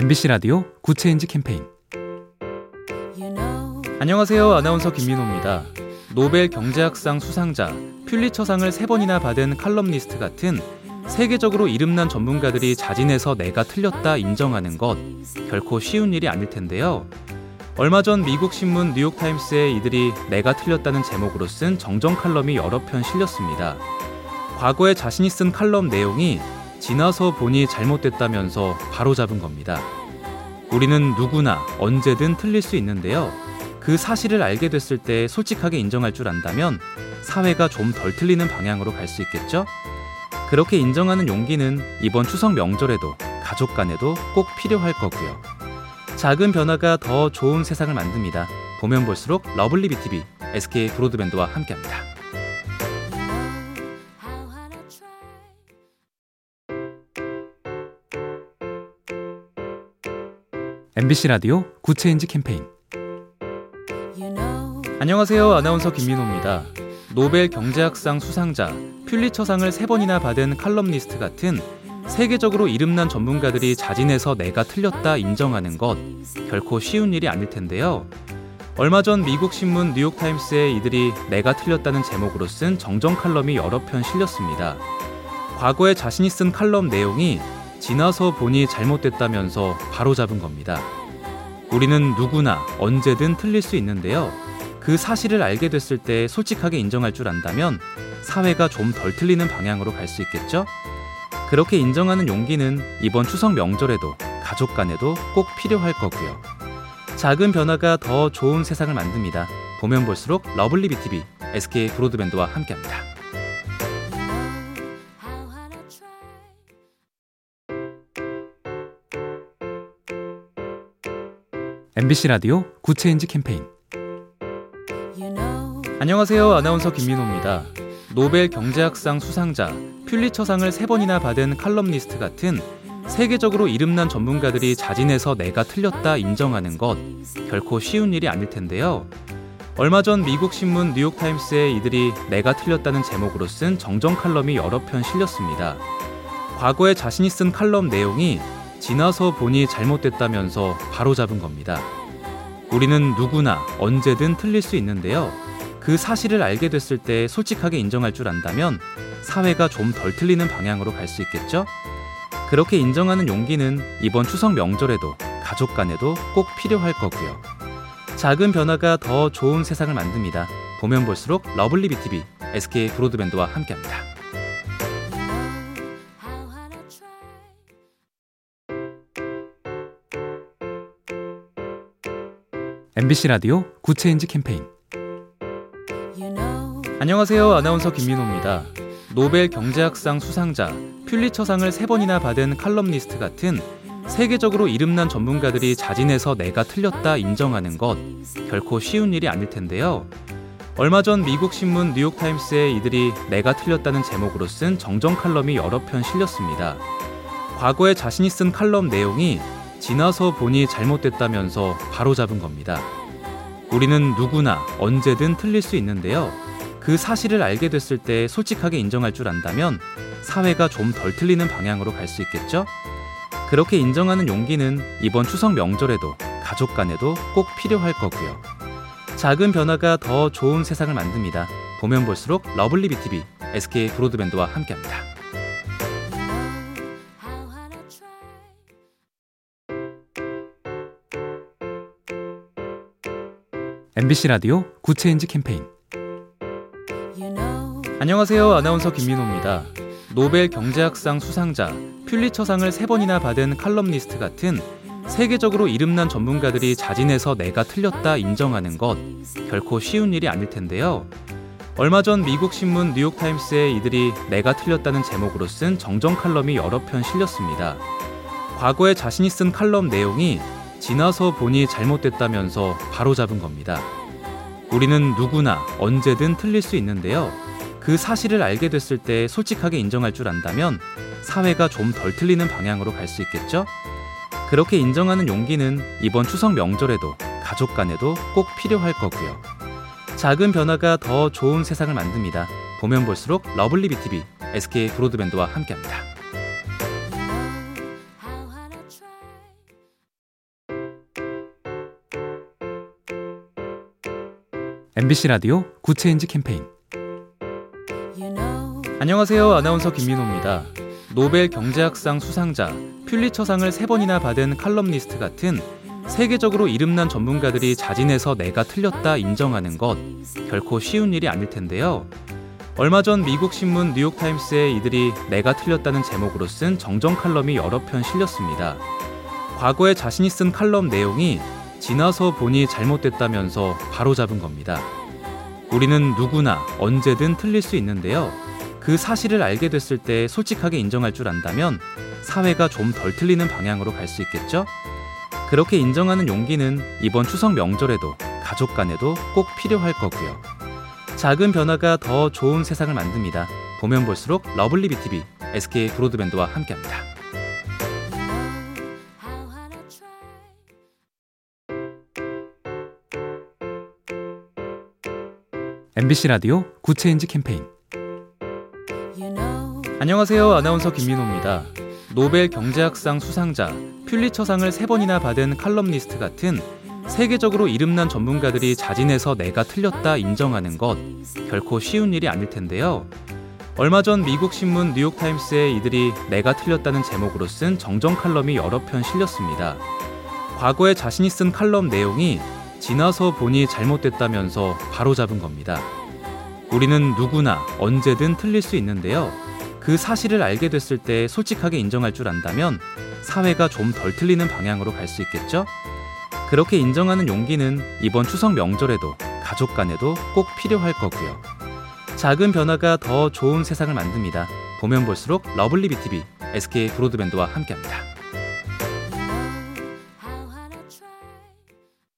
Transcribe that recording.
MBC 라디오 Good Change 캠페인 안녕하세요. 아나운서 김민호입니다. 노벨 경제학상 수상자, 퓰리처상을 세 번이나 받은 칼럼니스트 같은 세계적으로 이름난 전문가들이 자진해서 내가 틀렸다 인정하는 것 결코 쉬운 일이 아닐 텐데요. 얼마 전 미국 신문 뉴욕타임스에 이들이 내가 틀렸다는 제목으로 쓴 정정 칼럼이 여러 편 실렸습니다. 과거에 자신이 쓴 칼럼 내용이 지나서 보니 잘못됐다면서 바로잡은 겁니다. 우리는 누구나 언제든 틀릴 수 있는데요. 그 사실을 알게 됐을 때 솔직하게 인정할 줄 안다면 사회가 좀 덜 틀리는 방향으로 갈 수 있겠죠? 그렇게 인정하는 용기는 이번 추석 명절에도 가족 간에도 꼭 필요할 거고요. 작은 변화가 더 좋은 세상을 만듭니다. 보면 볼수록 lovely B tv SK 브로드밴드와 함께합니다. MBC 라디오 Good Change 캠페인 안녕하세요. 아나운서 김민호입니다. 노벨 경제학상 수상자, 퓰리처상을 세 번이나 받은 칼럼니스트 같은 세계적으로 이름난 전문가들이 자진해서 내가 틀렸다 인정하는 것 결코 쉬운 일이 아닐 텐데요. 얼마 전 미국 신문 뉴욕타임스에 이들이 내가 틀렸다는 제목으로 쓴 정정 칼럼이 여러 편 실렸습니다. 과거에 자신이 쓴 칼럼 내용이 지나서 보니 잘못됐다면서 바로잡은 겁니다. 우리는 누구나 언제든 틀릴 수 있는데요. 그 사실을 알게 됐을 때 솔직하게 인정할 줄 안다면 사회가 좀 덜 틀리는 방향으로 갈 수 있겠죠? 그렇게 인정하는 용기는 이번 추석 명절에도 가족 간에도 꼭 필요할 거고요. 작은 변화가 더 좋은 세상을 만듭니다. 보면 볼수록 lovely B tv SK 브로드밴드와 함께합니다. MBC 라디오 Good Change 캠페인 안녕하세요. 아나운서 김민호입니다. 노벨 경제학상 수상자, 퓰리처상을 세 번이나 받은 칼럼니스트 같은 세계적으로 이름난 전문가들이 자진해서 내가 틀렸다 인정하는 것 결코 쉬운 일이 아닐 텐데요. 얼마 전 미국 신문 뉴욕타임스에 이들이 내가 틀렸다는 제목으로 쓴 정정 칼럼이 여러 편 실렸습니다. 과거에 자신이 쓴 칼럼 내용이 지나서 보니 잘못됐다면서 바로잡은 겁니다. 우리는 누구나 언제든 틀릴 수 있는데요. 그 사실을 알게 됐을 때 솔직하게 인정할 줄 안다면 사회가 좀 덜 틀리는 방향으로 갈 수 있겠죠? 그렇게 인정하는 용기는 이번 추석 명절에도 가족 간에도 꼭 필요할 거고요. 작은 변화가 더 좋은 세상을 만듭니다. 보면 볼수록 lovely B tv SK 브로드밴드와 함께합니다. MBC 라디오 Good Change 캠페인 안녕하세요. 아나운서 김민호입니다. 노벨 경제학상 수상자, 퓰리처상을 세 번이나 받은 칼럼니스트 같은 세계적으로 이름난 전문가들이 자진해서 내가 틀렸다 인정하는 것 결코 쉬운 일이 아닐 텐데요. 얼마 전 미국 신문 뉴욕타임스에 이들이 내가 틀렸다는 제목으로 쓴 정정 칼럼이 여러 편 실렸습니다. 과거에 자신이 쓴 칼럼 내용이 지나서 보니 잘못됐다면서 바로잡은 겁니다. 우리는 누구나 언제든 틀릴 수 있는데요. 그 사실을 알게 됐을 때 솔직하게 인정할 줄 안다면 사회가 좀 덜 틀리는 방향으로 갈 수 있겠죠? 그렇게 인정하는 용기는 이번 추석 명절에도 가족 간에도 꼭 필요할 거고요. 작은 변화가 더 좋은 세상을 만듭니다. 보면 볼수록 lovely B tv SK 브로드밴드와 함께합니다. MBC 라디오 Good Change 캠페인 안녕하세요. 아나운서 김민호입니다. 노벨 경제학상 수상자, 퓰리처상을 세 번이나 받은 칼럼니스트 같은 세계적으로 이름난 전문가들이 자진해서 내가 틀렸다 인정하는 것 결코 쉬운 일이 아닐 텐데요. 얼마 전 미국 신문 뉴욕타임스에 이들이 내가 틀렸다는 제목으로 쓴 정정 칼럼이 여러 편 실렸습니다. 과거에 자신이 쓴 칼럼 내용이 지나서 보니 잘못됐다면서 바로잡은 겁니다. 우리는 누구나 언제든 틀릴 수 있는데요. 그 사실을 알게 됐을 때 솔직하게 인정할 줄 안다면 사회가 좀 덜 틀리는 방향으로 갈 수 있겠죠? 그렇게 인정하는 용기는 이번 추석 명절에도 가족 간에도 꼭 필요할 거고요. 작은 변화가 더 좋은 세상을 만듭니다. 보면 볼수록 lovely B tv SK 브로드밴드와 함께합니다. MBC 라디오 Good Change 캠페인 안녕하세요. 아나운서 김민호입니다. 노벨 경제학상 수상자, 퓰리처상을 세 번이나 받은 칼럼니스트 같은 세계적으로 이름난 전문가들이 자진해서 내가 틀렸다 인정하는 것 결코 쉬운 일이 아닐 텐데요. 얼마 전 미국 신문 뉴욕타임스에 이들이 내가 틀렸다는 제목으로 쓴 정정 칼럼이 여러 편 실렸습니다. 과거에 자신이 쓴 칼럼 내용이 지나서 보니 잘못됐다면서 바로잡은 겁니다. 우리는 누구나 언제든 틀릴 수 있는데요. 그 사실을 알게 됐을 때 솔직하게 인정할 줄 안다면 사회가 좀 덜 틀리는 방향으로 갈 수 있겠죠? 그렇게 인정하는 용기는 이번 추석 명절에도 가족 간에도 꼭 필요할 거고요. 작은 변화가 더 좋은 세상을 만듭니다. 보면 볼수록 lovely B tv SK 브로드밴드와 함께합니다. MBC 라디오 Good Change 캠페인 안녕하세요. 아나운서 김민호입니다. 노벨 경제학상 수상자, 퓰리처상을 세 번이나 받은 칼럼니스트 같은 세계적으로 이름난 전문가들이 자진해서 내가 틀렸다 인정하는 것 결코 쉬운 일이 아닐 텐데요. 얼마 전 미국 신문 뉴욕타임스에 이들이 내가 틀렸다는 제목으로 쓴 정정 칼럼이 여러 편 실렸습니다. 과거에 자신이 쓴 칼럼 내용이 지나서 보니 잘못됐다면서 바로잡은 겁니다. 우리는 누구나 언제든 틀릴 수 있는데요. 그 사실을 알게 됐을 때 솔직하게 인정할 줄 안다면 사회가 좀 덜 틀리는 방향으로 갈 수 있겠죠? 그렇게 인정하는 용기는 이번 추석 명절에도 가족 간에도 꼭 필요할 거고요. 작은 변화가 더 좋은 세상을 만듭니다. 보면 볼수록 lovely B tv SK 브로드밴드와 함께합니다.